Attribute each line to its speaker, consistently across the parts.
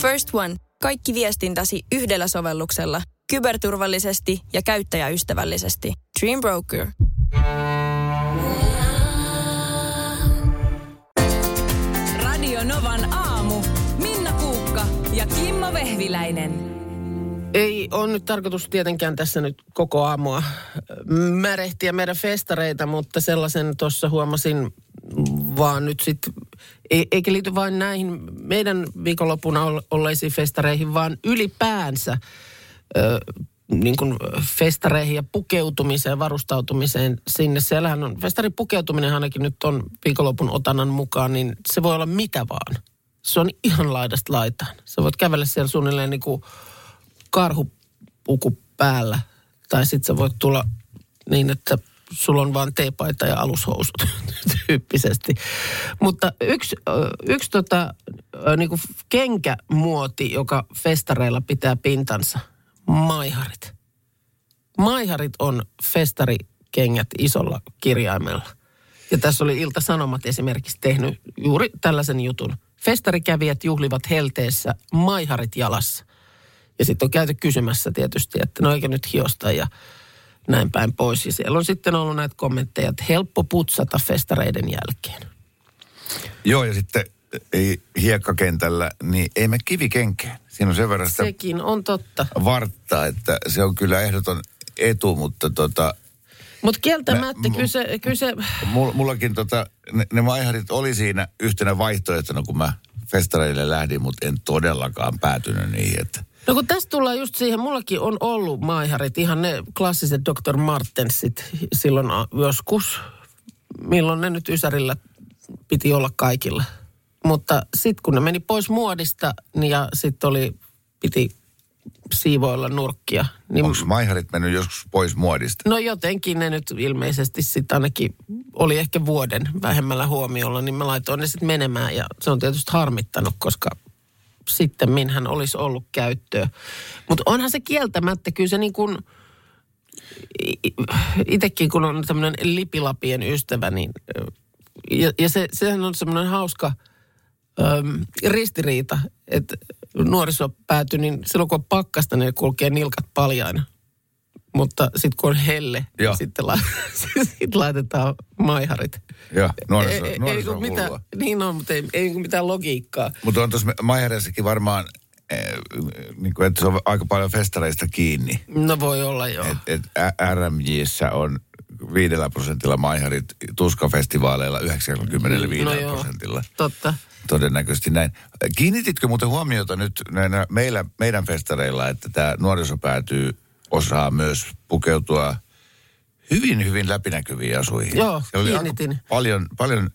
Speaker 1: First One. Kaikki viestintäsi yhdellä sovelluksella. Kyberturvallisesti ja käyttäjäystävällisesti. Dream Broker.
Speaker 2: Radio Novan aamu. Minna Kuukka ja Kimmo Vehviläinen.
Speaker 3: Ei ole nyt tarkoitus tietenkään tässä nyt koko aamua märehtiä meidän festareita, mutta sellaisen tuossa huomasin vaan nyt sitten, eikä liity vain näihin meidän viikonloppuna olleisiin festareihin, vaan ylipäänsä ö, niin kuin festareihin ja pukeutumiseen, varustautumiseen sinne. Siellähän on, festarin pukeutuminen ainakin nyt on viikonlopun otannan mukaan, niin se voi olla mitä vaan. Se on ihan laidasta laitaan. Sä voit kävellä siellä suunnilleen niin kuin karhupuku päällä. Tai sitten sä voit tulla niin, että sulla on vain teepaita ja alushousut tyyppisesti. Mutta yksi, yksi tota, niin kuin kenkämuoti, joka festareilla pitää pintansa, maiharit. Maiharit on festarikengät isolla kirjaimella. Ja tässä oli Ilta-Sanomat esimerkiksi tehnyt juuri tällaisen jutun. Festarikävijät juhlivat helteessä maiharit jalassa. Ja sitten on käyty kysymässä tietysti, että no eikö nyt hiosta ja näin päin pois. Ja siellä on sitten ollut näitä kommentteja, että helppo putsata festareiden jälkeen.
Speaker 4: Joo, ja sitten ei hiekkakentällä, niin ei me kivikenkään. Siinä on sen verran sitä
Speaker 3: Sekin on totta.
Speaker 4: varttaa, että se on kyllä ehdoton etu, mutta tota,
Speaker 3: Mutta kieltämättä,
Speaker 4: Mä-
Speaker 3: kyllä se, kyllä se,
Speaker 4: Mull, mullakin tota, ne, ne maiharit oli siinä yhtenä vaihtoehtona, kun mä festareille lähdin, mutta en todellakaan päätynyt niihin, että
Speaker 3: no kun tästä tullaan just siihen, mullakin on ollut maiharit, ihan ne klassiset Dr. Martensit silloin joskus, milloin ne nyt Ysärillä piti olla kaikilla. Mutta sitten kun ne meni pois muodista niin ja sitten oli, piti siivoilla nurkkia, niin
Speaker 4: onko maiharit mennyt joskus pois muodista?
Speaker 3: No jotenkin ne nyt ilmeisesti sitten ainakin oli ehkä vuoden vähemmällä huomiolla, niin mä laitoin ne sitten menemään ja se on tietysti harmittanut, koska sitten minhän olisi ollut käyttöä. Mutta onhan se kieltämättä, kyllä se niin kuin, itsekin kun on tämmöinen lipilapien ystävä, niin ja, ja se, sehän on semmoinen hauska öm, ristiriita, että nuoriso päätyi, niin silloin kun on pakkasta, niin kulkee nilkat paljaina. Mutta sitten kun on helle,
Speaker 4: Joo.
Speaker 3: niin sitten la, sit laitetaan maiharit.
Speaker 4: Joo, nuoriso,
Speaker 3: Ei- ei-
Speaker 4: nuoriso
Speaker 3: ei
Speaker 4: on hullua.
Speaker 3: niin on, mutta ei, ei mitään logiikkaa.
Speaker 4: Mutta on tuossa maihareissakin varmaan, eh, niin kuin, että se on aika paljon festareista kiinni.
Speaker 3: No voi olla joo.
Speaker 4: Et, et RMJissä on viidellä prosentilla maiharit, tuskafestivaaleilla 95
Speaker 3: No joo.
Speaker 4: prosentilla.
Speaker 3: Totta.
Speaker 4: Todennäköisesti näin. Kiinnititkö muuten huomiota nyt näinä meillä, meidän festareilla, että tämä nuoriso päätyy osaa myös pukeutua hyvin, hyvin läpinäkyviin asuihin?
Speaker 3: Joo,
Speaker 4: Siellä oli
Speaker 3: kiinnitin.
Speaker 4: Paljon, paljon,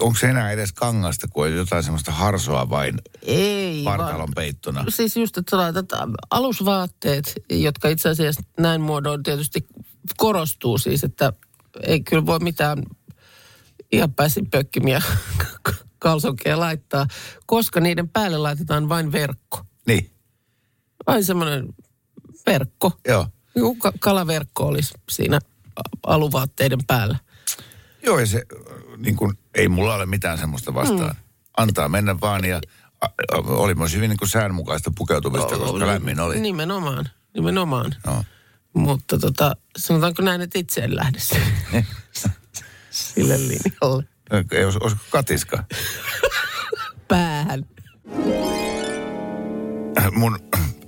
Speaker 4: onko se enää edes kangasta, kun on jotain semmoista harsoa vain
Speaker 3: Ei
Speaker 4: partalon
Speaker 3: vaan.
Speaker 4: peittona?
Speaker 3: Siis just, että sä laitat alusvaatteet, jotka itse asiassa näin muodoin tietysti korostuu siis, että ei kyllä voi mitään ihan pääsin pökkimiä kalsonkeja laittaa, koska niiden päälle laitetaan vain verkko.
Speaker 4: Niin,
Speaker 3: Vain semmoinen verkko.
Speaker 4: joo.
Speaker 3: Joku ka- kalaverkko olisi siinä aluvaatteiden päällä.
Speaker 4: Joo, ja se, äh, niin kuin, ei mulla ole mitään semmoista vastaan. Mm. Antaa mennä vaan ja a, a, oli myös hyvin niin kuin säänmukaista pukeutumista, koska lämmin oli.
Speaker 3: Nimenomaan, nimenomaan.
Speaker 4: Joo.
Speaker 3: Mutta tota, sanotaanko näin, että itse en lähde sille linjalle.
Speaker 4: Ei os, olisiko katiska?
Speaker 3: Päähän.
Speaker 4: Äh, Mun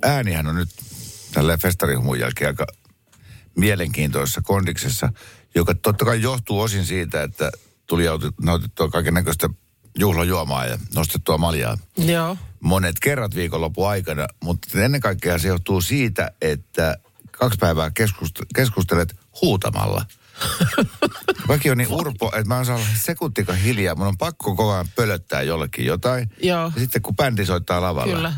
Speaker 4: äänihän on nyt tällä festarihumun jälkeen aika mielenkiintoisessa kondiksessa, joka totta kai johtuu osin siitä, että tuli auti- nautittua kaiken näköistä juhlajuomaa ja nostettua maljaa
Speaker 3: Joo.
Speaker 4: monet kerrat viikonlopun aikana, mutta ennen kaikkea se johtuu siitä, että kaksi päivää keskust- keskustelet huutamalla. Väki on niin urpo, että mä en saa olla sekuntikaan hiljaa. Mun on pakko koko ajan pölöttää jollekin jotain.
Speaker 3: Joo.
Speaker 4: Ja sitten kun bändi soittaa lavalla.
Speaker 3: Kyllä.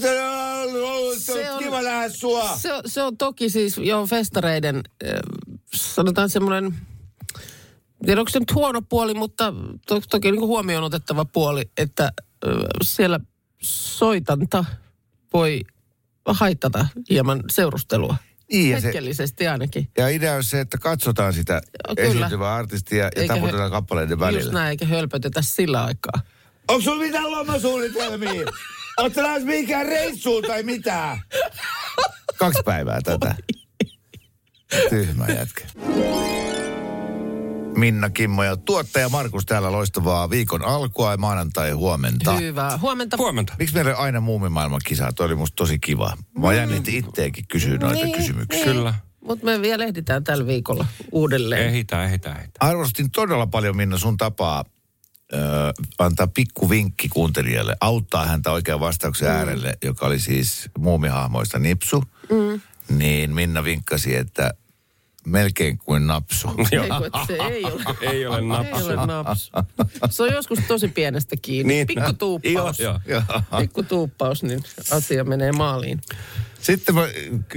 Speaker 4: Se ollut
Speaker 3: Se on-
Speaker 4: kiva nähdä sua.
Speaker 3: Se, se on toki siis jo festareiden, äh, sanotaan semmoinen, en tiedä onko se nyt huono puoli, mutta to, toki niin huomioon otettava puoli, että äh, siellä soitanta voi haitata hieman seurustelua.
Speaker 4: Niin, ja se-
Speaker 3: Hetkellisesti ainakin.
Speaker 4: Ja idea on se, että katsotaan sitä
Speaker 3: kyllä.
Speaker 4: esiintyvää artistia ja
Speaker 3: Eikä
Speaker 4: taputetaan
Speaker 3: he-
Speaker 4: kappaleiden
Speaker 3: Just
Speaker 4: välillä.
Speaker 3: näin, eikä hölpötetä sillä aikaa.
Speaker 4: Onko sulla mitään lomasuunnitelmia? Oletko lähes mihinkään reissuun tai mitään? Kaksi päivää tätä. Tyhmä jätkä. Minna Kimmo ja tuottaja Markus täällä loistavaa viikon alkua ja maanantai huomenta.
Speaker 3: Hyvä. Huomenta.
Speaker 5: Huomenta.
Speaker 4: Miksi meillä on aina muumimaailman kisa? Toi oli musta tosi kiva. Mä jännitin itteekin kysyä noita
Speaker 3: Niin,
Speaker 4: kysymyksiä.
Speaker 3: niin.
Speaker 5: Kyllä.
Speaker 3: Mutta me vielä ehditään tällä viikolla uudelleen.
Speaker 5: Ehitään, ehitään, ehitään.
Speaker 4: Arvostin todella paljon Minna sun tapaa ö, antaa pikku vinkki kuuntelijalle, auttaa häntä oikean vastauksen mm. äärelle, joka oli siis muumihahmoista nipsu. Mm. Niin Minna vinkkasi, että melkein kuin napsu.
Speaker 3: Ei, kun, että se ei ole.
Speaker 5: Ei ole napsu.
Speaker 3: Ei ole napsu. Se on joskus tosi pienestä kiinni.
Speaker 5: Niin.
Speaker 3: Pikku tuuppaus.
Speaker 5: Joo.
Speaker 4: Joo.
Speaker 3: Pikku tuuppaus, niin asia menee maaliin.
Speaker 4: Sitten mä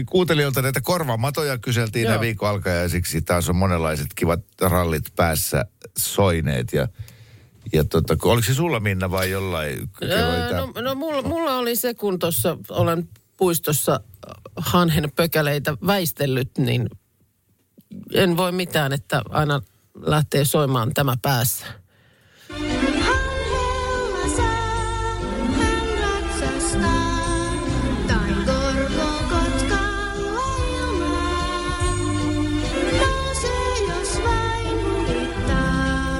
Speaker 4: kuuntelijoilta näitä korvamatoja kyseltiin
Speaker 3: Joo.
Speaker 4: nämä viikon alkajaisiksi. Taas on monenlaiset kivat rallit päässä soineet ja ja tota, oliko se sulla Minna vai jollain?
Speaker 3: Öö, no, no mulla, mulla oli se, kun tuossa olen puistossa hanhen pökäleitä väistellyt, niin en voi mitään, että aina lähtee soimaan tämä päässä.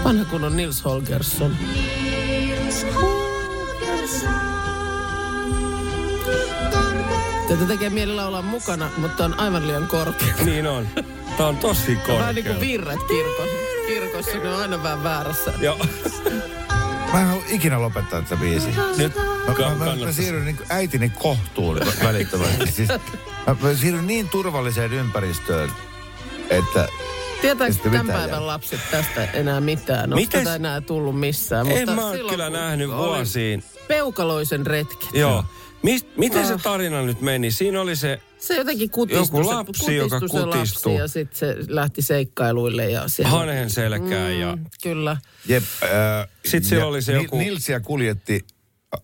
Speaker 3: Vanha kun on Nils Holgersson.
Speaker 6: Nils Holgersson. Korkea
Speaker 3: Tätä tekee mieli laulaa mukana, mutta on aivan liian korkea.
Speaker 5: Niin on. Tää on tosi
Speaker 3: Vähän niin kuin
Speaker 5: korkea.
Speaker 3: virret kirkossa. Kirkossa ne on aina vähän väärässä.
Speaker 5: Joo.
Speaker 4: Mä en halua ikinä lopettaa tätä biisiä.
Speaker 5: Nyt
Speaker 4: Mä, mä, mä, mä siirryn niin äitini kohtuun välittömästi. Siis, mä, mä siirryn niin turvalliseen ympäristöön, että
Speaker 3: Tietääkö tämän
Speaker 4: mitään
Speaker 3: päivän
Speaker 4: jää.
Speaker 3: lapset tästä enää mitään? Onko
Speaker 5: Mites-
Speaker 3: tätä enää tullut missään?
Speaker 5: En mä oon
Speaker 3: silloin,
Speaker 5: kyllä nähnyt vuosiin.
Speaker 3: Peukaloisen retki.
Speaker 5: Joo. Mist, miten se
Speaker 3: Ah.
Speaker 5: tarina nyt meni? Siinä oli se,
Speaker 3: Se jotenkin kutistui.
Speaker 5: Joku
Speaker 3: se
Speaker 5: lapsi, joka
Speaker 3: kutistui se
Speaker 5: kutistuu.
Speaker 3: lapsi ja sitten se lähti seikkailuille. Ja siellä...
Speaker 5: hanhen selkään ja...
Speaker 3: Mm, kyllä.
Speaker 4: jep, äh,
Speaker 5: Sitten siellä
Speaker 4: ja
Speaker 5: oli se joku-
Speaker 4: Nilsiä kuljetti äh,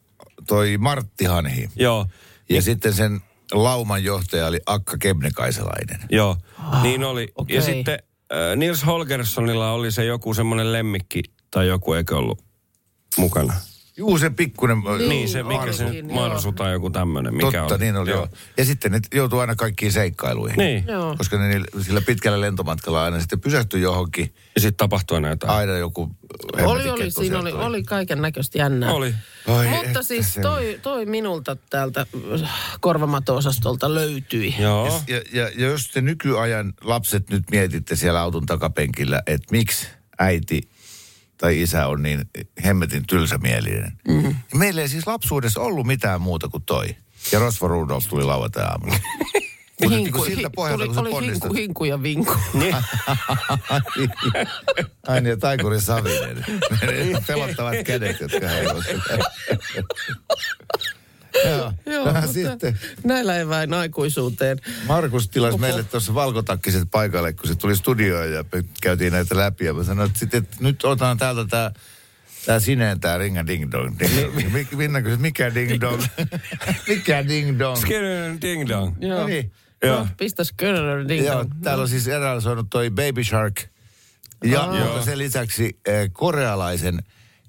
Speaker 4: toi Martti Hanhi.
Speaker 5: Joo.
Speaker 4: Ja sitten sen lauman johtaja oli Akka Kebnekaisalainen.
Speaker 5: Joo, niin oli.
Speaker 3: okei.
Speaker 5: Ja sitten äh, Nils Holgerssonilla oli se joku semmoinen lemmikki tai joku eikö ollut mukana.
Speaker 4: Juu, se pikkunen...
Speaker 3: Niin,
Speaker 5: Niin, se mikä se nyt,
Speaker 3: joo.
Speaker 5: Marsu tai joku tämmöinen, mikä
Speaker 4: Totta,
Speaker 5: oli.
Speaker 4: niin oli joo. Ja sitten ne joutuu aina kaikkiin seikkailuihin.
Speaker 5: Niin,
Speaker 3: Joo.
Speaker 4: Koska ne niillä- sillä pitkällä lentomatkalla aina sitten pysähtyi johonkin.
Speaker 5: ja sitten tapahtui aina jotain.
Speaker 4: Aina joku...
Speaker 3: Oli, oli, siinä oli,
Speaker 4: tuli.
Speaker 3: oli kaiken näköistä jännää.
Speaker 5: Oli.
Speaker 4: Ai
Speaker 3: Mutta siis
Speaker 4: se-
Speaker 3: toi, toi minulta täältä äh, korvamato-osastolta löytyi.
Speaker 5: Joo.
Speaker 4: Ja, ja, ja jos te nykyajan lapset nyt mietitte siellä auton takapenkillä, että miksi äiti tai isä on niin hemmetin tylsämielinen. Mm. Meillä ei siis lapsuudessa ollut mitään muuta kuin toi. Ja Rosvo Rudolf tuli lauantai-aamulla. Mutta niin kuin siltä pohjalta, kun sä
Speaker 3: oli
Speaker 4: ponnistat.
Speaker 3: hinku, hinku ja vinku.
Speaker 5: Niin.
Speaker 4: Ai niin, Taikuri Savinen. Ne pelottavat kädet, jotka heivot. Joo,
Speaker 3: Joo, mutta
Speaker 4: sitten
Speaker 3: näillä eväin aikuisuuteen.
Speaker 4: Markus tilasi meille tuossa valkotakkiset paikalle, kun se tuli studioon ja käytiin näitä läpi. Ja mä sanoin, että, sit, että nyt otan täältä tämä Tää sineen tää ringa ding dong. Mik- Minna kysyi, mikä ding dong? mikä ding dong?
Speaker 5: Skinner ding dong.
Speaker 3: Joo.
Speaker 4: No niin.
Speaker 5: Joo.
Speaker 3: No, pistäs könölön ding
Speaker 4: Joo,
Speaker 3: dong.
Speaker 4: täällä on siis eräällä soinut toi Baby Shark. Ja
Speaker 3: Aa.
Speaker 4: mutta sen lisäksi äh, korealaisen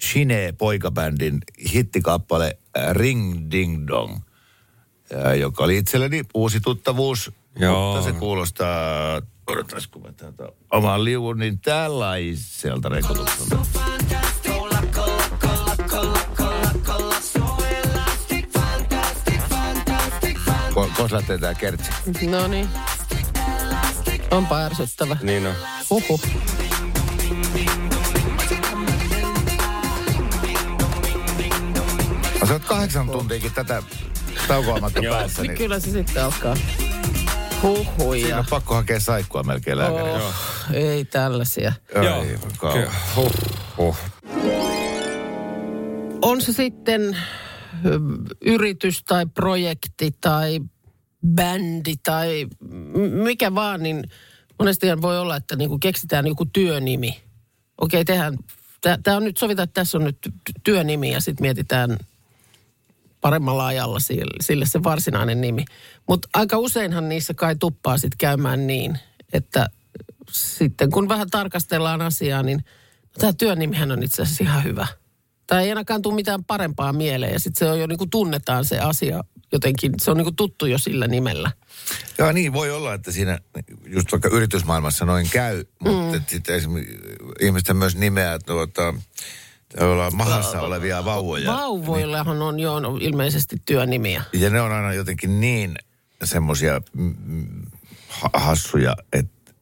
Speaker 4: Shine-poikabändin hittikappale Ring Ding Dong, äh, joka oli itselleni uusi tuttavuus.
Speaker 5: Joo.
Speaker 4: Mutta se kuulostaa, odotas kun mä täältä oman liuun, niin tällaiselta rekotukselta. Ko- Kos lähtee tää kertsi.
Speaker 3: No niin. Onpa ärsyttävä.
Speaker 5: Niin on.
Speaker 3: Huhhuh.
Speaker 4: Sä oot kahdeksan tuntiakin tätä taukoamatta päässä,
Speaker 3: Niin
Speaker 4: niin
Speaker 3: kyllä se sitten alkaa. Huhhuja.
Speaker 4: siinä on pakko hakea saikkua melkein lääkäriin.
Speaker 3: Oh, ei tällaisia.
Speaker 5: Joo. Ky- Huh. Huh.
Speaker 3: On se sitten ö, yritys tai projekti tai bändi tai mikä vaan, niin monestihan voi olla, että niinku keksitään joku työnimi. Okei, tehdään, tämä on nyt, sovitaan, että tässä on nyt ty- työnimi ja sitten mietitään paremmalla ajalla sille, sille se varsinainen nimi. Mutta aika useinhan niissä kai tuppaa sitten käymään niin, että sitten kun vähän tarkastellaan asiaa, niin tämä työnimihän on itse asiassa ihan hyvä. Tai ei ainakaan tule mitään parempaa mieleen. Ja sitten se on jo niin kuin tunnetaan se asia jotenkin. Se on niin kuin tuttu jo sillä nimellä.
Speaker 4: Joo, niin voi olla, että siinä just vaikka yritysmaailmassa noin käy, mutta mm. sitten ihmisten myös nimeä tuota, olla mahassa olevia vauvoja.
Speaker 3: Vauvoillahan on jo ilmeisesti työnimiä.
Speaker 4: Ja ne on aina jotenkin niin semmoisia mm, ha- hassuja, että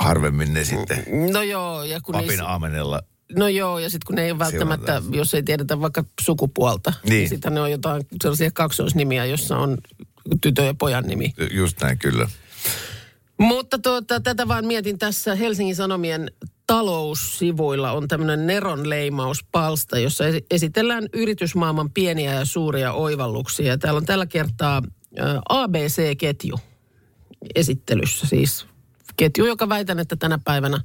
Speaker 4: harvemmin ne sitten
Speaker 3: No joo, ja kun
Speaker 4: papin
Speaker 3: ei,
Speaker 4: aamenella.
Speaker 3: No joo, ja sitten kun ne ei välttämättä,
Speaker 4: Seurataan.
Speaker 3: jos ei tiedetä vaikka sukupuolta, niin,
Speaker 4: Niin.
Speaker 3: niin sitten ne on jotain sellaisia kaksoisnimiä, jossa on tytön ja pojan nimi.
Speaker 4: Just näin kyllä.
Speaker 3: Mutta tuota, tätä vaan mietin tässä Helsingin Sanomien taloussivuilla on tämmöinen Neron leimauspalsta, jossa esi- esitellään yritysmaailman pieniä ja suuria oivalluksia. Täällä on tällä kertaa ABC-ketju esittelyssä. Siis ketju, joka väitän, että tänä päivänä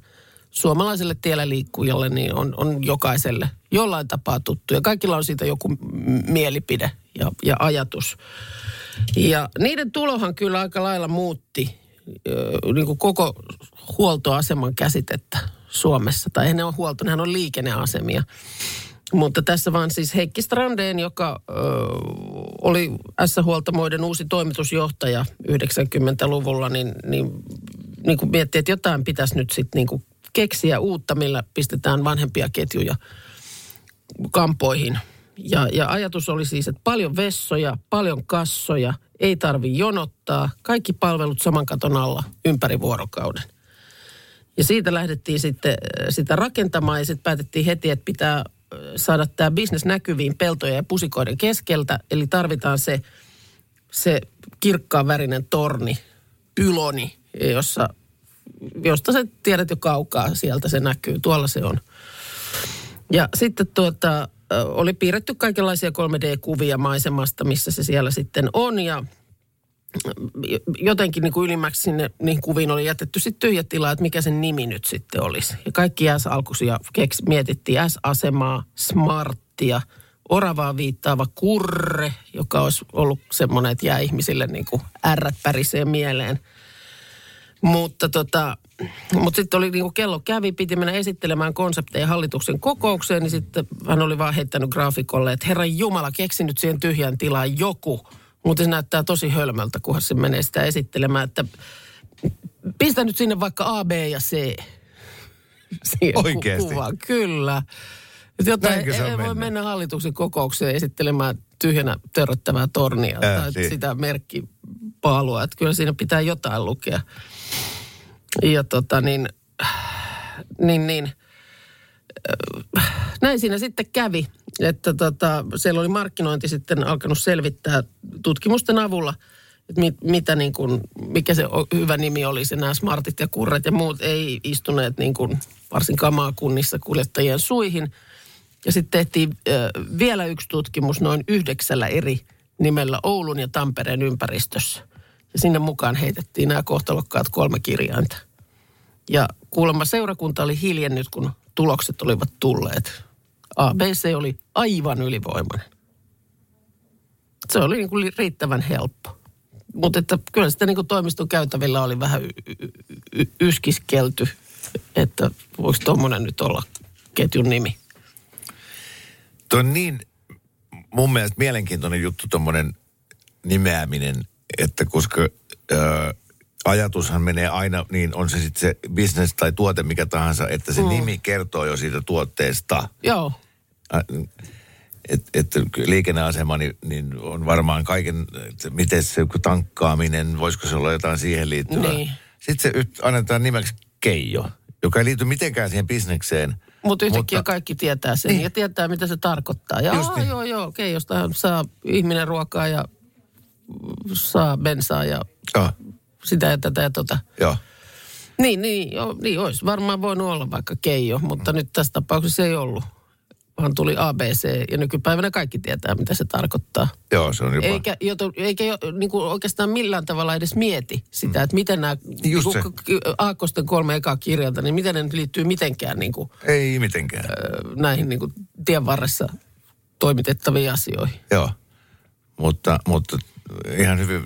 Speaker 3: suomalaiselle tiellä liikkujalle niin on, on jokaiselle jollain tapaa tuttu. Ja kaikilla on siitä joku mielipide ja, ja ajatus. Ja niiden tulohan kyllä aika lailla muutti niin kuin koko huoltoaseman käsitettä Suomessa. Tai ne on huolto, nehän on liikenneasemia. Mutta tässä vaan siis Heikki Strandeen, joka ö, oli S-huoltamoiden uusi toimitusjohtaja 90-luvulla, niin, niin, niin kuin miettii, että jotain pitäisi nyt sitten niin keksiä uutta, millä pistetään vanhempia ketjuja kampoihin. Ja, ja ajatus oli siis, että paljon vessoja, paljon kassoja, ei tarvi jonottaa, kaikki palvelut saman katon alla ympäri vuorokauden. Ja siitä lähdettiin sitten äh, sitä rakentamaan ja sitten päätettiin heti, että pitää äh, saada tämä bisnes näkyviin peltojen ja pusikoiden keskeltä. Eli tarvitaan se, se kirkkaan värinen torni, pyloni, jossa, josta sä tiedät jo kaukaa, sieltä se näkyy. Tuolla se on. Ja sitten tuota, ö, oli piirretty kaikenlaisia 3D-kuvia maisemasta, missä se siellä sitten on. Ja jotenkin niin kuin ylimmäksi sinne niihin kuviin oli jätetty sitten tyhjä tila, että mikä sen nimi nyt sitten olisi. Ja kaikki S-alkuisia keks, mietittiin S-asemaa, smarttia, oravaa viittaava kurre, joka olisi ollut semmoinen, että jää ihmisille niin kuin ärrät pärisee mieleen. Mutta tota, mutta sitten oli niin kuin kello kävi, piti mennä esittelemään konsepteja hallituksen kokoukseen, niin sitten hän oli vaan heittänyt graafikolle, että herran Jumala, keksi nyt siihen tyhjään tilaan joku. Mutta se näyttää tosi hölmöltä, kunhan se menee sitä esittelemään, että pistä nyt sinne vaikka A, B ja C. Siihen ku-
Speaker 4: Oikeesti?
Speaker 3: kuvaan. Kyllä.
Speaker 4: Se on
Speaker 3: ei voi mennä hallituksen kokoukseen esittelemään tyhjänä törröttävää tornia
Speaker 4: Ää,
Speaker 3: tai
Speaker 4: niin.
Speaker 3: sitä merkkipaalua. Että kyllä siinä pitää jotain lukea. Ja tota niin, niin, niin äh, näin siinä sitten kävi, että tota, siellä oli markkinointi sitten alkanut selvittää tutkimusten avulla, että mit, mitä niin kuin, mikä se hyvä nimi oli, se nämä smartit ja kurret ja muut ei istuneet niin kuin varsinkaan maakunnissa kuljettajien suihin. Ja sitten tehtiin äh, vielä yksi tutkimus noin yhdeksällä eri nimellä Oulun ja Tampereen ympäristössä. Ja sinne mukaan heitettiin nämä kohtalokkaat kolme kirjainta. Ja kuulemma seurakunta oli hiljennyt, kun tulokset olivat tulleet. ABC oli aivan ylivoimainen. Se oli niin kuin riittävän helppo. Mutta että kyllä sitä niin kuin toimiston käytävillä oli vähän y- y- yskiskelty, että voiko tuommoinen nyt olla ketjun nimi.
Speaker 4: Tuo on niin mun mielestä mielenkiintoinen juttu tuommoinen nimeäminen, että koska ö, ajatushan menee aina, niin on se sitten se business tai tuote mikä tahansa, että se mm. nimi kertoo jo siitä tuotteesta.
Speaker 3: Joo,
Speaker 4: Että et, liikenneasema niin, niin on varmaan kaiken, että miten se tankkaaminen, voisiko se olla jotain siihen liittyvää.
Speaker 3: Niin.
Speaker 4: Sitten se yht, annetaan nimeksi Keijo, joka ei liity mitenkään siihen bisnekseen.
Speaker 3: mutta yhtäkkiä
Speaker 4: Mutta-
Speaker 3: kaikki tietää sen niin. ja tietää, mitä se tarkoittaa. Ja
Speaker 4: Just niin.
Speaker 3: joo, joo, okei, jostahan saa ihminen ruokaa ja saa bensaa ja
Speaker 4: Joo,
Speaker 3: sitä ja tätä ja tota.
Speaker 4: joo.
Speaker 3: Niin, niin, joo, niin olisi varmaan voinut olla vaikka Keijo, mutta nyt tässä tapauksessa ei ollut. Vaan tuli ABC ja nykypäivänä kaikki tietää, mitä se tarkoittaa.
Speaker 4: Joo, se on jopa...
Speaker 3: Eikä, joto, eikä jo, niin kuin oikeastaan millään tavalla edes mieti sitä, että miten nämä
Speaker 4: Just
Speaker 3: niin kuin k- Aakkosten kolme ekaa kirjalta, niin miten ne nyt liittyy mitenkään niin kuin,
Speaker 4: Ei mitenkään.
Speaker 3: näihin niin kuin tien varressa toimitettaviin asioihin.
Speaker 4: Joo, mutta, mutta ihan hyvin,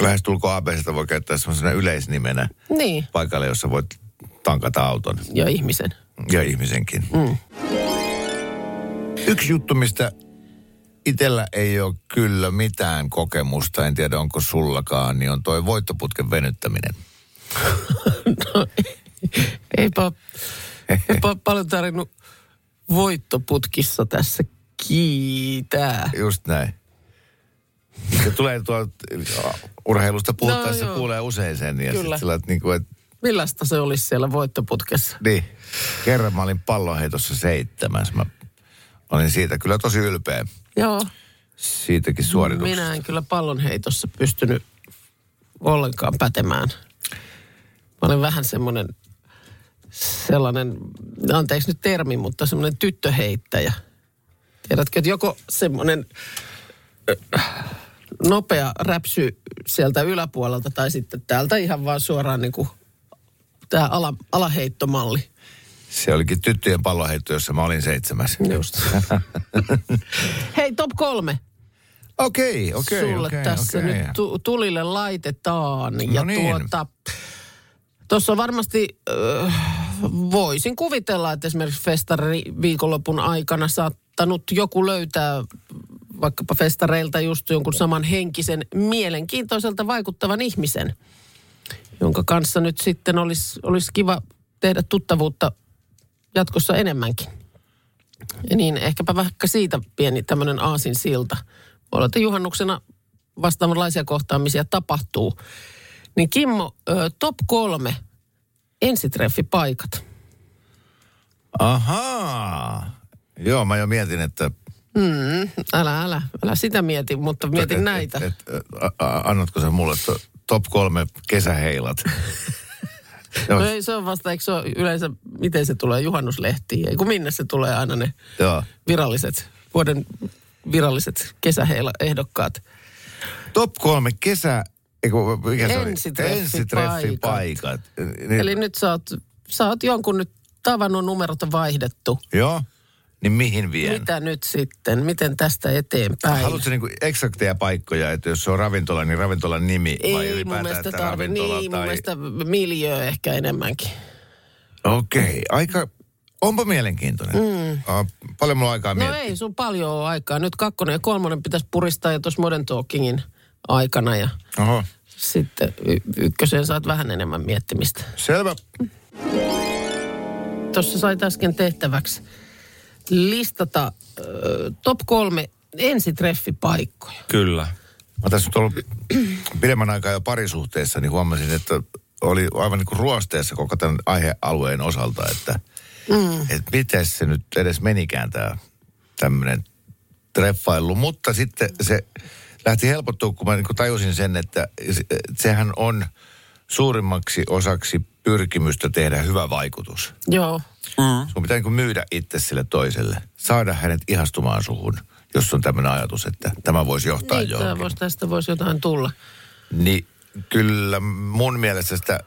Speaker 4: lähestulkoon ABCtä voi käyttää semmoisena yleisnimenä
Speaker 3: Niin,
Speaker 4: paikalle, jossa voit tankata auton
Speaker 3: ja ihmisen.
Speaker 4: ja ihmisenkin. Mm. Yksi juttu, mistä itellä ei ole kyllä mitään kokemusta, en tiedä onko sullakaan, niin on toi voittoputken venyttäminen.
Speaker 3: Eipä, eipä ole paljon tarvinnut voittoputkissa tässä kiitää.
Speaker 4: Just näin. Se tulee tuolta urheilusta puhuttaessa,
Speaker 3: No joo.
Speaker 4: kuulee usein sen. Ja
Speaker 3: Kyllä.
Speaker 4: sit sillä, että, niin kuin, että
Speaker 3: Millaista se olisi siellä voittoputkessa?
Speaker 4: niin, kerran mä olin pallonheitossa seitsemäs. Mä olin siitä kyllä tosi ylpeä
Speaker 3: Joo.
Speaker 4: siitäkin suorituksesta.
Speaker 3: Minä en kyllä pallonheitossa pystynyt ollenkaan pätemään. Mä olen vähän semmoinen sellainen, anteeksi nyt termi, mutta semmoinen tyttöheittäjä. Tiedätkö, että joko semmoinen nopea räpsy sieltä yläpuolelta tai sitten täältä ihan vaan suoraan niin kuin tämä ala, alaheittomalli.
Speaker 4: Se olikin tyttöjen pallonheitto, jossa mä olin seitsemäs.
Speaker 3: Just. Hei, top kolme.
Speaker 4: Okei, okei,
Speaker 3: sulle
Speaker 4: okei,
Speaker 3: tässä
Speaker 4: okei.
Speaker 3: nyt tu- tulille laitetaan.
Speaker 4: No
Speaker 3: ja
Speaker 4: niin.
Speaker 3: tuota, tuossa on varmasti, äh, voisin kuvitella, että esimerkiksi festari viikonlopun aikana saattanut joku löytää vaikkapa festareilta just jonkun saman henkisen, mielenkiintoiselta vaikuttavan ihmisen, jonka kanssa nyt sitten olisi, olisi kiva tehdä tuttavuutta jatkossa enemmänkin. Ja niin ehkäpä vaikka siitä pieni tämmöinen aasin silta. Voi olla, että juhannuksena vastaavanlaisia kohtaamisia tapahtuu. Niin Kimmo, top kolme ensitreffipaikat.
Speaker 4: Ahaa. Joo, mä jo mietin, että...
Speaker 3: Mm, älä, älä, älä sitä mieti, mutta mietin
Speaker 4: et,
Speaker 3: näitä.
Speaker 4: Et, et, a, annatko sä mulle to, top kolme kesäheilat?
Speaker 3: No ei, se on vasta, eikö se ole yleensä, miten se tulee juhannuslehtiin? Ei kun minne se tulee aina ne
Speaker 4: joo.
Speaker 3: viralliset, vuoden viralliset kesäheila-ehdokkaat.
Speaker 4: Top kolme kesä... Eiku, mikä se?
Speaker 3: Ensitreffipaikat.
Speaker 4: Ensitreffipaikat. Niin,
Speaker 3: Eli nyt sä oot, sä oot jonkun nyt tavannut, numerot on vaihdettu.
Speaker 4: Joo. Niin mihin vien?
Speaker 3: Mitä nyt sitten? Miten tästä eteenpäin?
Speaker 4: Haluatko niinku eksakteja paikkoja, että jos se on ravintola, niin ravintolan nimi vai
Speaker 3: Ei mun
Speaker 4: ylipäätään,
Speaker 3: mielestä tarvi. Niin,
Speaker 4: tai...
Speaker 3: mun mielestä miljöö ehkä enemmänkin.
Speaker 4: Okei, aika... Onpa mielenkiintoinen. Mm. Uh, paljon mulla on aikaa
Speaker 3: No
Speaker 4: miettiä.
Speaker 3: ei, sun paljon ole aikaa. Nyt kakkonen ja kolmonen pitäisi puristaa jo tuossa Modern Talkingin aikana ja
Speaker 4: Oho,
Speaker 3: sitten y- ykköseen saat vähän enemmän miettimistä.
Speaker 4: selvä.
Speaker 3: Tuossa sait äsken tehtäväksi listata ö, top kolme ensitreffipaikkoja.
Speaker 5: Kyllä.
Speaker 4: Mä tässä nyt ollut pidemmän aikaa jo parisuhteessa, niin huomasin, että oli aivan niin kuin ruosteessa koko tämän aihealueen osalta, että mm. et miten se nyt edes menikään tämä tämmöinen treffailu. Mutta sitten se lähti helpottua, kun mä niin kuin tajusin sen, että se- sehän on suurimmaksi osaksi pyrkimystä tehdä hyvä vaikutus.
Speaker 3: Joo.
Speaker 4: Sun pitää niin kuin myydä itse sille toiselle. Saada hänet ihastumaan suhun, jos on tämmöinen ajatus, että tämä voisi johtaa
Speaker 3: Niin,
Speaker 4: johonkin.
Speaker 3: vois, tästä voisi jotain tulla.
Speaker 4: Niin kyllä mun mielestä sitä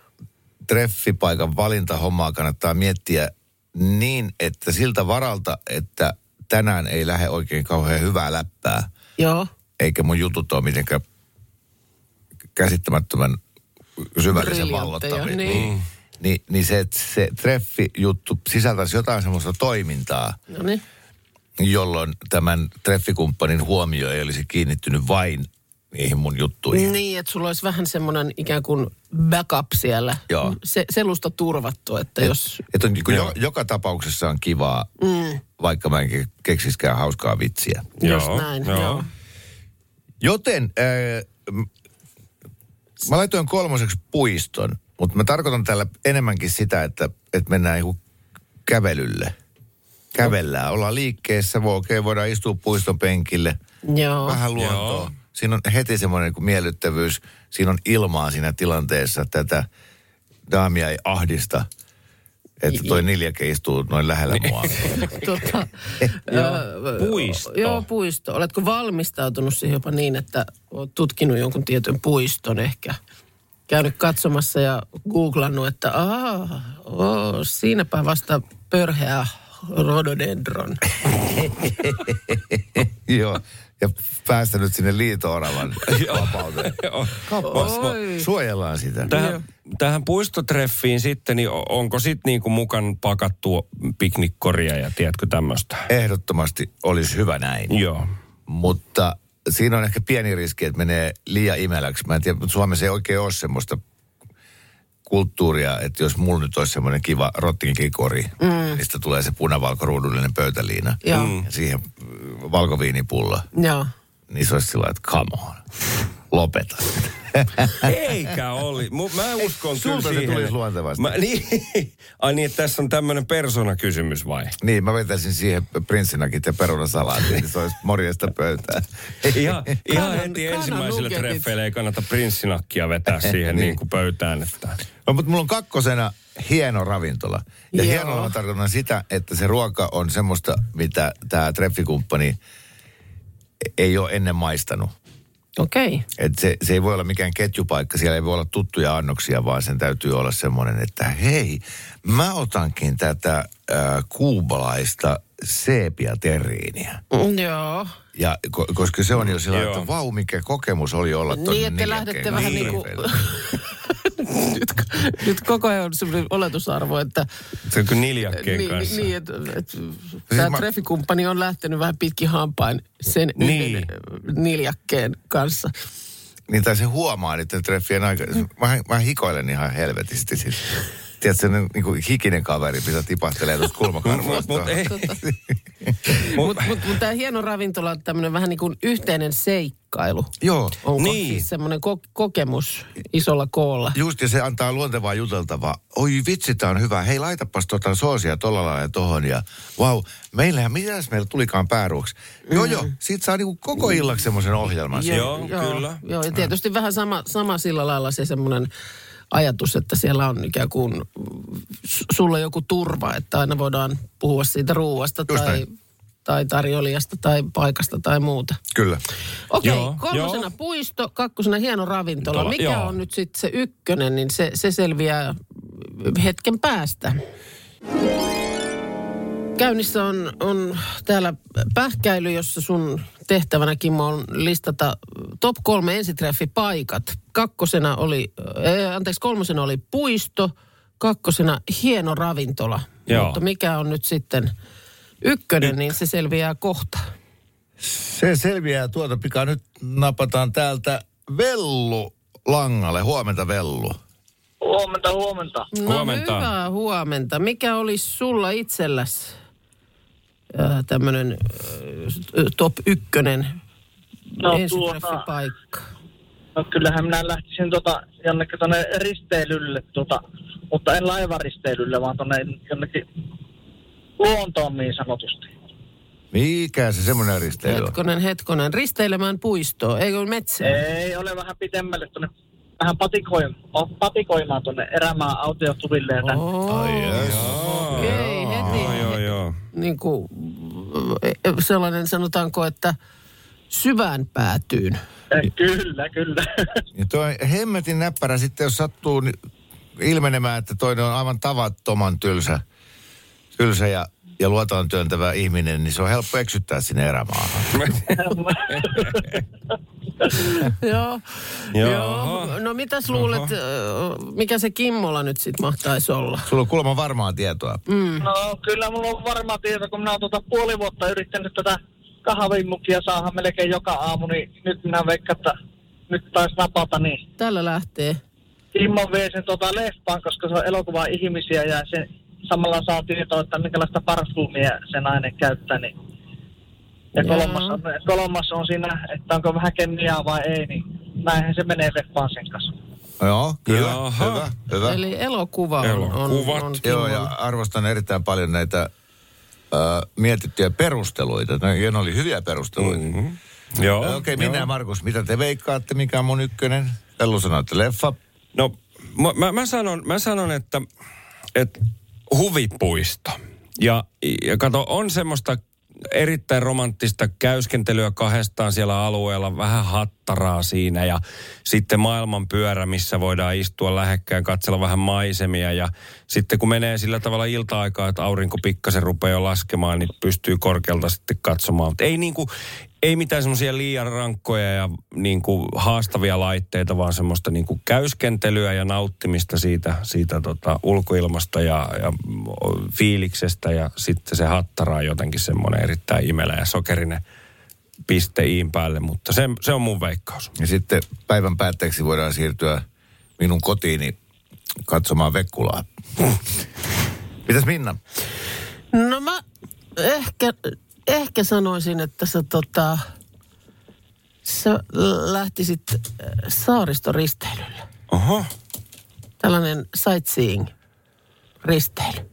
Speaker 4: treffipaikan valintahommaa kannattaa miettiä niin, että siltä varalta, että tänään ei lähde oikein kauhean hyvää läppää,
Speaker 3: Joo.
Speaker 4: eikä mun jutut ole mitenkään käsittämättömän syvällisen vallottavia.
Speaker 3: niin.
Speaker 4: Niin, niin se, että se treffijuttu sisältäisi jotain semmoista toimintaa,
Speaker 3: No niin.
Speaker 4: jolloin tämän treffikumppanin huomio ei olisi kiinnittynyt vain niihin mun juttuihin.
Speaker 3: Niin, että sulla olisi vähän semmoinen ikään kuin backup siellä.
Speaker 4: Joo.
Speaker 3: Se, selusta turvattu, että jos...
Speaker 4: Että on, niin jo, joka tapauksessa on kivaa, mm. vaikka mä en ke- keksiskään hauskaa vitsiä.
Speaker 3: Just näin, joo.
Speaker 4: Joten äh, mä laitoin kolmoseksi puiston, mutta mä tarkoitan tällä enemmänkin sitä, että, että mennään joku kävelylle. Kävellään, ollaan liikkeessä, voi, okei, voidaan istua puiston penkille,
Speaker 3: Joo.
Speaker 4: vähän luontoa.
Speaker 5: Joo.
Speaker 4: Siinä on heti semmoinen niin miellyttävyys, siinä on ilmaa siinä tilanteessa, tätä daamia ei ahdista, että toi niljäke istuu noin lähellä mua.
Speaker 3: Tota,
Speaker 5: Joo. Puisto.
Speaker 3: Joo, puisto. Oletko valmistautunut siihen jopa niin, että olet tutkinut jonkun tietyn puiston ehkä? Käynyt katsomassa ja googlannut, että aah, oo, siinäpä vasta pörheä rhododendron.
Speaker 4: Joo, ja päästänyt sinne liito-oravan vapauteen. Suojellaan sitä.
Speaker 5: Tähän, tähän puistotreffiin sitten, niin onko sitten niinku mukaan pakattu piknikkoria ja tiedätkö tämmöistä?
Speaker 4: Ehdottomasti olisi hyvä näin.
Speaker 5: Joo.
Speaker 4: Mutta siinä on ehkä pieni riski, että menee liian imeläksi. Mä en tiedä, mutta Suomessa ei oikein ole semmoista kulttuuria, että jos mulla nyt olisi semmoinen kiva rottinkikori, mm. mistä tulee se punavalkoruudullinen pöytäliina
Speaker 3: Joo.
Speaker 4: ja siihen mm, valkoviinipullo,
Speaker 3: Joo.
Speaker 4: niin se olisi sillä että come on, lopeta.
Speaker 5: Eikä oli. Mä uskon kyllä
Speaker 4: sulta se
Speaker 5: siihen.
Speaker 4: tulisi luontevasti.
Speaker 5: Mä, niin, ai niin, että tässä on tämmöinen persona-kysymys vai?
Speaker 4: niin, mä vetäisin siihen prinssinakit ja perunasalaatin, niin se olisi morjesta pöytää.
Speaker 5: Ihan, ihan
Speaker 3: Kanan-
Speaker 5: heti
Speaker 3: kanan
Speaker 5: ensimmäisille
Speaker 3: nugetit.
Speaker 5: treffeille ei kannata prinssinakkia vetää siihen
Speaker 4: Niin.
Speaker 5: niin kuin pöytään. Että.
Speaker 4: No, mutta mulla on kakkosena hieno ravintola. Ja
Speaker 3: Joo.
Speaker 4: hienolla mä tarkoitan sitä, että se ruoka on semmoista, mitä tämä treffikumppani ei ole ennen maistanut.
Speaker 3: Okei. Okay.
Speaker 4: Et se, se ei voi olla mikään ketjupaikka, siellä ei voi olla tuttuja annoksia, vaan sen täytyy olla semmoinen, että hei, mä otankin tätä äh, kuubalaista seepia terriiniä.
Speaker 3: Mm, Joo.
Speaker 4: Ja ko, koska se on jo sillä
Speaker 5: Joo.
Speaker 4: että vau, mikä kokemus oli olla ton
Speaker 3: Niin, että lähdette vähän niin kuin... nyt, nyt koko ajan on sellainen oletusarvo, että...
Speaker 5: Se on kyllä niljakkeen
Speaker 3: Niin,
Speaker 5: kanssa.
Speaker 3: niin että, että tämä
Speaker 4: mä-
Speaker 3: treffikumppani on lähtenyt vähän pitkin hampain sen
Speaker 5: Niin.
Speaker 3: yhden niljakkeen kanssa.
Speaker 4: Niin tai se huomaa niiden treffien aikana. Mä, mä hikoilen ihan helvetisti siis. Tiedätkö, se niin kuin hikinen kaveri, mitä tipahtelee tuosta kulmakarvoista.
Speaker 5: Mut ei.
Speaker 3: Mutta mut, mut tämä hieno ravintola on tämmöinen vähän niin kuin yhteinen seikkailu.
Speaker 4: Joo,
Speaker 3: Onko
Speaker 5: Niin.
Speaker 3: siis semmoinen ko- kokemus isolla koolla?
Speaker 4: just ja se antaa luontevaa juteltavaa. Oi vitsi, tää on hyvä. Hei, laitapas tota soosia tolla lailla ja tohon. Ja vau, meillähän, mitäs meillä tulikaan pääruoksi? Joo, joo, siitä saa niinku koko illaksi semmoisen ohjelman.
Speaker 5: Joo, kyllä.
Speaker 3: Joo, ja tietysti vähän sama, sama sillä lailla se semmoinen ajatus, että siellä on ikään kuin sulla joku turva, että aina voidaan puhua siitä ruuasta
Speaker 4: Just
Speaker 3: tai,
Speaker 4: näin.
Speaker 3: tai tarjolijasta tai paikasta tai muuta.
Speaker 4: Kyllä.
Speaker 3: Okei,
Speaker 5: Joo,
Speaker 3: kolmosena
Speaker 5: joo.
Speaker 3: puisto, kakkosena hieno ravintola.
Speaker 5: Tola,
Speaker 3: Mikä
Speaker 5: joo.
Speaker 3: on nyt sitten se ykkönen, niin se, se selviää hetken päästä. Käynnissä on, on täällä pähkäily, jossa sun tehtävänä, Kimmo, on listata top kolme ensitreffipaikat. Kakkosena oli, äh, anteeksi, kolmosena oli puisto, kakkosena hieno ravintola.
Speaker 5: Joo.
Speaker 3: Mutta mikä on nyt sitten ykkönen, niin se selviää kohta.
Speaker 4: Se selviää tuota pikaa. Nyt napataan täältä Vellu langalle. Huomenta Vellu.
Speaker 7: Huomenta, huomenta.
Speaker 3: No
Speaker 5: Huomenta.
Speaker 3: hyvää huomenta. Mikä olisi sulla tämmöinen top ykkönen
Speaker 7: No,
Speaker 3: ensitreffipaikka?
Speaker 7: No kyllähän minä lähtisin tota, jonnekin tuonne risteilylle, tota, mutta en laivaristeilylle, vaan tuonne jonnekin luontoon niin sanotusti.
Speaker 4: Mikä se semmoinen risteily on?
Speaker 3: Hetkonen, hetkonen. Risteilemään puistoa, eikö metsään?
Speaker 7: Ei ole vähän pitemmälle tuonne vähän patikoimaan, patikoimaan tuonne erämaan autiotuville ja tänne.
Speaker 3: Oh,
Speaker 4: Ai jes.
Speaker 3: Okei, heti.
Speaker 5: Joo, joo, joo.
Speaker 3: Niin kuin, sellainen sanotaanko, että syvään päätyyn.
Speaker 7: Eh, Kyllä, kyllä.
Speaker 4: Ja tuo hemmetin näppärä sitten, jos sattuu ni- ilmenemään, että toinen on aivan tavattoman tylsä, tylsä ja, ja luotaan työntävä ihminen, niin se on helppo eksyttää sinne erämaahan.
Speaker 3: Joo.
Speaker 5: Joo.
Speaker 3: Joo. No mitäs luulet, mikä se Kimmola nyt sitten mahtaisi olla?
Speaker 4: Sulla on kuulemma varmaa tietoa.
Speaker 7: No kyllä mulla on varma tieto, kun minä olen tuota puoli vuotta yrittänyt tätä kahvimukia saada melkein joka aamu, niin nyt minä veikkaan, että nyt taisi napata niin.
Speaker 3: Tällä lähtee.
Speaker 7: Kimmo vei sen tota leffaan, koska se on elokuva ihmisiä ja se samalla saa tietoa, että minkälaista parfumia se nainen käyttää. Niin. Ja kolmas on, kolmas on siinä, että onko vähän kemiaa vai ei, niin näinhän se menee leffaan sen kanssa.
Speaker 4: Joo, kyllä.
Speaker 5: Jaha.
Speaker 4: Hyvä, hyvä.
Speaker 3: Eli elokuva on,
Speaker 5: Elokuvat.
Speaker 3: on, on
Speaker 4: Joo, ja arvostan erittäin paljon näitä äh, mietittyjä perusteluita. Ne, ne oli hyviä perusteluita. Mm-hmm.
Speaker 5: Joo.
Speaker 4: Okei, okay, minä ja
Speaker 5: joo.
Speaker 4: Markus, mitä te veikkaatte, mikä on mun ykkönen? Ellu sanoi, että leffa.
Speaker 5: No, mä, mä, mä, sanon, mä sanon, että, että huvipuisto. Ja, ja kato, on semmoista erittäin romanttista käyskentelyä kahdestaan siellä alueella, vähän hattaraa siinä ja sitten maailman pyörä, missä voidaan istua lähekkäin, katsella vähän maisemia ja sitten kun menee sillä tavalla ilta-aikaa, että aurinko pikkasen rupeaa jo laskemaan, niin pystyy korkealta sitten katsomaan. Mutta ei niinku, ei mitään semmoisia liian rankkoja ja niin kuin haastavia laitteita, vaan semmoista niin kuin käyskentelyä ja nauttimista siitä, siitä tota ulkoilmasta ja, ja fiiliksestä. Ja sitten se hattara on jotenkin semmoinen erittäin imelä ja sokerinen piste iin päälle, mutta se, se on mun veikkaus.
Speaker 4: Ja sitten päivän päätteeksi voidaan siirtyä minun kotiini katsomaan Vekkulaa. Mitäs Minna?
Speaker 3: No mä ehkä, ehkä sanoisin, että sä tota, sä lähtisit äh, saaristoristeilylle.
Speaker 5: Oho.
Speaker 3: Tällainen sightseeing risteily.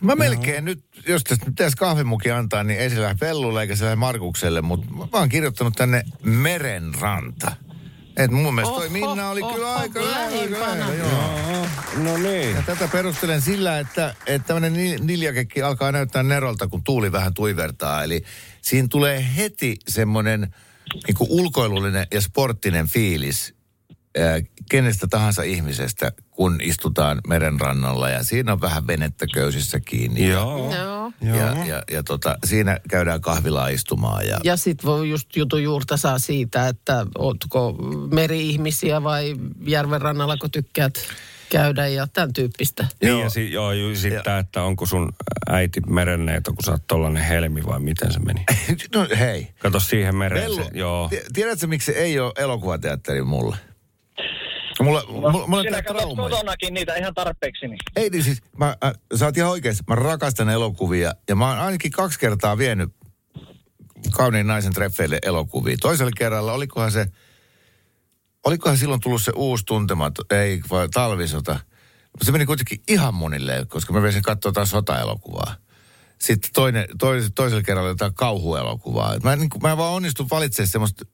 Speaker 4: Mä melkein nyt, jos tästä nyt pitäisi kahvimuki antaa, niin ei se lähde Vellulle eikä se lähde Markukselle, mutta mä oon kirjoittanut tänne Merenranta. Et mun mielestä toi
Speaker 3: Oho,
Speaker 4: Minna oli kyllä
Speaker 3: oho,
Speaker 4: aika lähellä, aika lähellä.
Speaker 5: No niin.
Speaker 4: Ja tätä perustelen sillä, että, että tämmöinen ni- niljakekki alkaa näyttää nerolta, kun tuuli vähän tuivertaa. Eli siinä tulee heti semmoinen niin ulkoilullinen ja sporttinen fiilis kenestä tahansa ihmisestä, kun istutaan merenrannalla ja siinä on vähän venettä köysissä kiinni.
Speaker 5: Joo.
Speaker 3: Joo.
Speaker 4: Ja, ja, ja tota, siinä käydään kahvilaa istumaan ja,
Speaker 3: Ja sit voi just jutun juurta saa siitä, että ootko meri-ihmisiä vai järven rannalla, kun tykkäät käydä ja tämän tyyppistä.
Speaker 5: Niin
Speaker 4: Joo.
Speaker 5: ja si, joo, ju, sitten että onko sun äiti merenneito, kun sä oot tollanen helmi vai miten se meni?
Speaker 4: no hei.
Speaker 5: Kato siihen mereen. Se, joo.
Speaker 4: ti- tiedätkö miksi se ei ole elokuvateatteri mulle? Mulla, mulla, mulla on
Speaker 7: Sinä katsot kotonakin niitä ihan tarpeeksi. Niin.
Speaker 4: Ei niin siis, mä, äh, sä oot ihan oikeassa. Mä rakastan elokuvia ja mä oon ainakin kaksi kertaa vienyt kauniin naisen treffeille elokuvia. Toisella kerralla, olikohan se, olikohan silloin tullut se uusi tuntematon, ei vai talvisota. Se meni kuitenkin ihan monille, koska mä veisin katsoa taas sota-elokuvaa. Sitten toinen, tois, toisella kerralla jotain kauhuelokuvaa. Mä, niin mä vaan onnistun valitsemaan semmoista,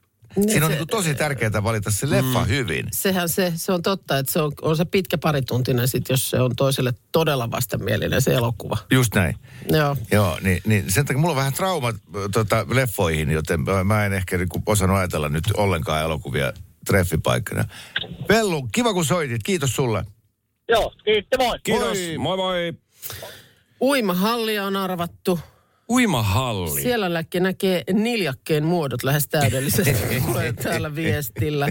Speaker 4: siinä on
Speaker 3: se-
Speaker 4: niin tosi tärkeää valita se leffa mm. hyvin.
Speaker 3: Sehän se, se on totta, että se on, on se pitkä parituntinen sit, jos se on toiselle todella vastenmielinen se elokuva.
Speaker 4: Just näin.
Speaker 3: Joo.
Speaker 4: Joo, niin, niin sen takia mulla on vähän trauma tota, leffoihin, joten mä- mä en ehkä niin osannut ajatella nyt ollenkaan elokuvia treffipaikkana. Vellu, kiva kun soitit, kiitos sulle.
Speaker 7: Joo, kiitti moi.
Speaker 5: Kiitos.
Speaker 4: Moi.
Speaker 5: Moi moi.
Speaker 3: Uimahallia on arvattu.
Speaker 5: Uimahalli.
Speaker 3: Siellä läkki näkee niljakkeen muodot lähes täydellisesti. Tulee täällä viestillä.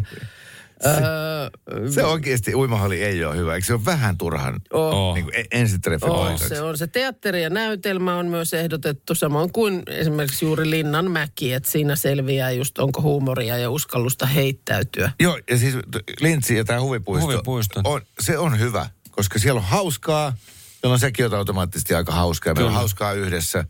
Speaker 3: Öö,
Speaker 4: Se oikeasti uimahalli ei ole hyvä, eikö se ole vähän turhan
Speaker 5: Oh.
Speaker 4: niin kuin e- ensitreffipaikaksi?
Speaker 3: On, se on. Se teatteri ja näytelmä on myös ehdotettu, samoin kuin esimerkiksi juuri Linnan mäki, että siinä selviää just onko huumoria ja uskallusta heittäytyä.
Speaker 4: Joo, ja siis Lintsi ja tämä huvipuisto,
Speaker 5: Huvipuisto.
Speaker 4: On, se on hyvä, koska siellä on hauskaa, siellä on sekin on automaattisesti aika hauskaa, ja meillä on hauskaa yhdessä.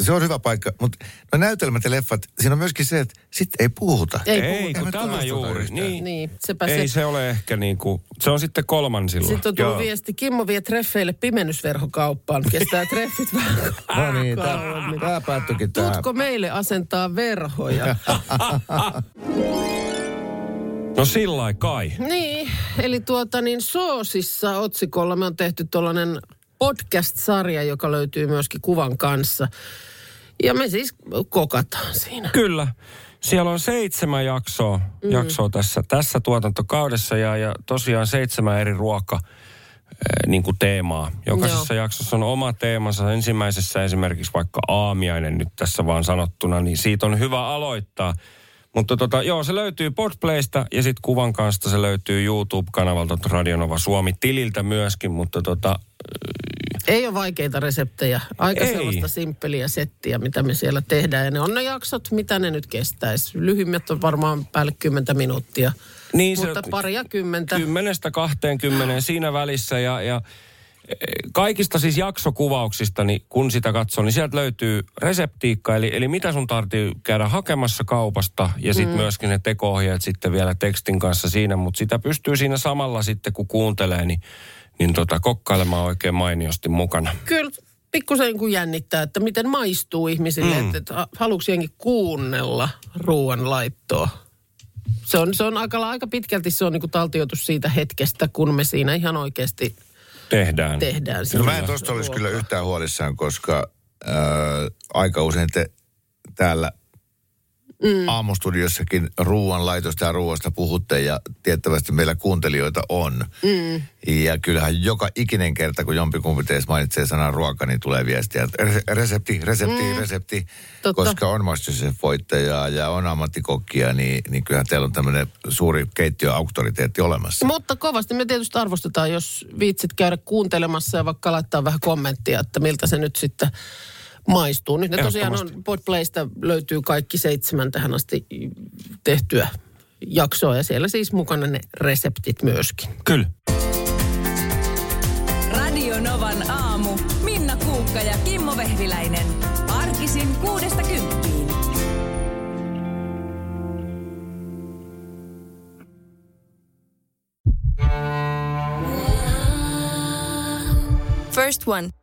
Speaker 4: Se on hyvä paikka, mutta no näytelmät ja leffat, siinä on myöskin se, että sitten ei puhuta.
Speaker 3: Ei
Speaker 5: Ei,
Speaker 3: puhuta.
Speaker 5: kun tämä juuri.
Speaker 4: yhtään.
Speaker 5: Niin.
Speaker 3: Niin, sepä
Speaker 5: Ei
Speaker 3: se.
Speaker 5: se ole ehkä niinku, se on sitten kolmansilla.
Speaker 3: Sitten on tullut
Speaker 4: Joo.
Speaker 3: viesti, Kimmo vie treffeille pimennysverhokauppaan. Kestää treffit vähän
Speaker 4: No niin,
Speaker 3: kauemmin.
Speaker 4: tämä päättyikin tähän.
Speaker 3: Tutko meille asentaa verhoja?
Speaker 5: No sillä kai.
Speaker 3: niin, eli tuota niin Soosissa otsikolla me on tehty tuollainen podcast-sarja, joka löytyy myöskin kuvan kanssa. Ja me siis kokataan siinä.
Speaker 5: Kyllä. Siellä on seitsemän jaksoa, mm. jaksoa tässä, tässä tuotantokaudessa ja, ja tosiaan seitsemän eri ruoka niin kuin teemaa. Jokaisessa
Speaker 3: Joo.
Speaker 5: jaksossa on oma teemansa. Ensimmäisessä esimerkiksi vaikka aamiainen nyt tässä vaan sanottuna, niin siitä on hyvä aloittaa. Mutta tota, joo, se löytyy Podplaysta ja sitten kuvan kanssa se löytyy YouTube-kanavalta Radionova Suomi-tililtä myöskin, mutta tota,
Speaker 3: Ei ole vaikeita reseptejä. Aika
Speaker 5: Ei.
Speaker 3: sellaista simppeliä settiä, mitä me siellä tehdään. Ja ne on ne jaksot, mitä ne nyt kestäisi. Lyhyimmät on varmaan päälle 10 minuuttia.
Speaker 5: Niin se-
Speaker 3: Mutta paria kymmentä.
Speaker 5: kymmenestä 20 siinä välissä ja, ja kaikista siis jaksokuvauksista, niin kun sitä katsoo, niin sieltä löytyy reseptiikka, eli, eli mitä sun tarvitsee käydä hakemassa kaupasta ja sitten mm. myöskin ne teko-ohjeet sitten vielä tekstin kanssa siinä, mutta sitä pystyy siinä samalla sitten kun kuuntelee, niin, niin tota, kokkailemaan oikein mainiosti mukana.
Speaker 3: Kyllä pikkusen niin kuin jännittää, että miten maistuu ihmisille, mm. että, että haluuks jengi kuunnella ruoan laittoa. Se on, se on aika, aika pitkälti se on niin kuin taltioitus siitä hetkestä, kun me siinä ihan oikeasti
Speaker 5: Tehdään.
Speaker 3: tehdään.
Speaker 4: No mä en tosta olisi kyllä yhtään huolissaan, koska äh, aika usein te täällä mm. aamustudiossakin ruoanlaitosta ja ruoasta puhutte ja tiettävästi meillä kuuntelijoita on. Mm. Ja kyllähän joka ikinen kerta, kun jompikumpi teistä mainitsee sanan ruoka, niin tulee viestiä, että res- resepti, resepti, mm. resepti.
Speaker 3: Totta.
Speaker 4: Koska on Masterchef-voittajaa ja on ammattikokkia, niin, niin kyllähän teillä on tämmöinen suuri keittiöauktoriteetti olemassa.
Speaker 3: Mutta kovasti me tietysti arvostetaan, jos viitsit käydä kuuntelemassa ja vaikka laittaa vähän kommenttia, että miltä se nyt sitten maistuu. Nyt ne tosiaan on, Podplaysta löytyy kaikki seitsemän tähän asti tehtyä jaksoa ja siellä siis mukana ne reseptit myöskin.
Speaker 5: Kyllä.
Speaker 2: Radio Novan aamu. Minna Kuukka ja Kimmo Vehviläinen. Arkisin kuudesta kymppiin.
Speaker 1: First One.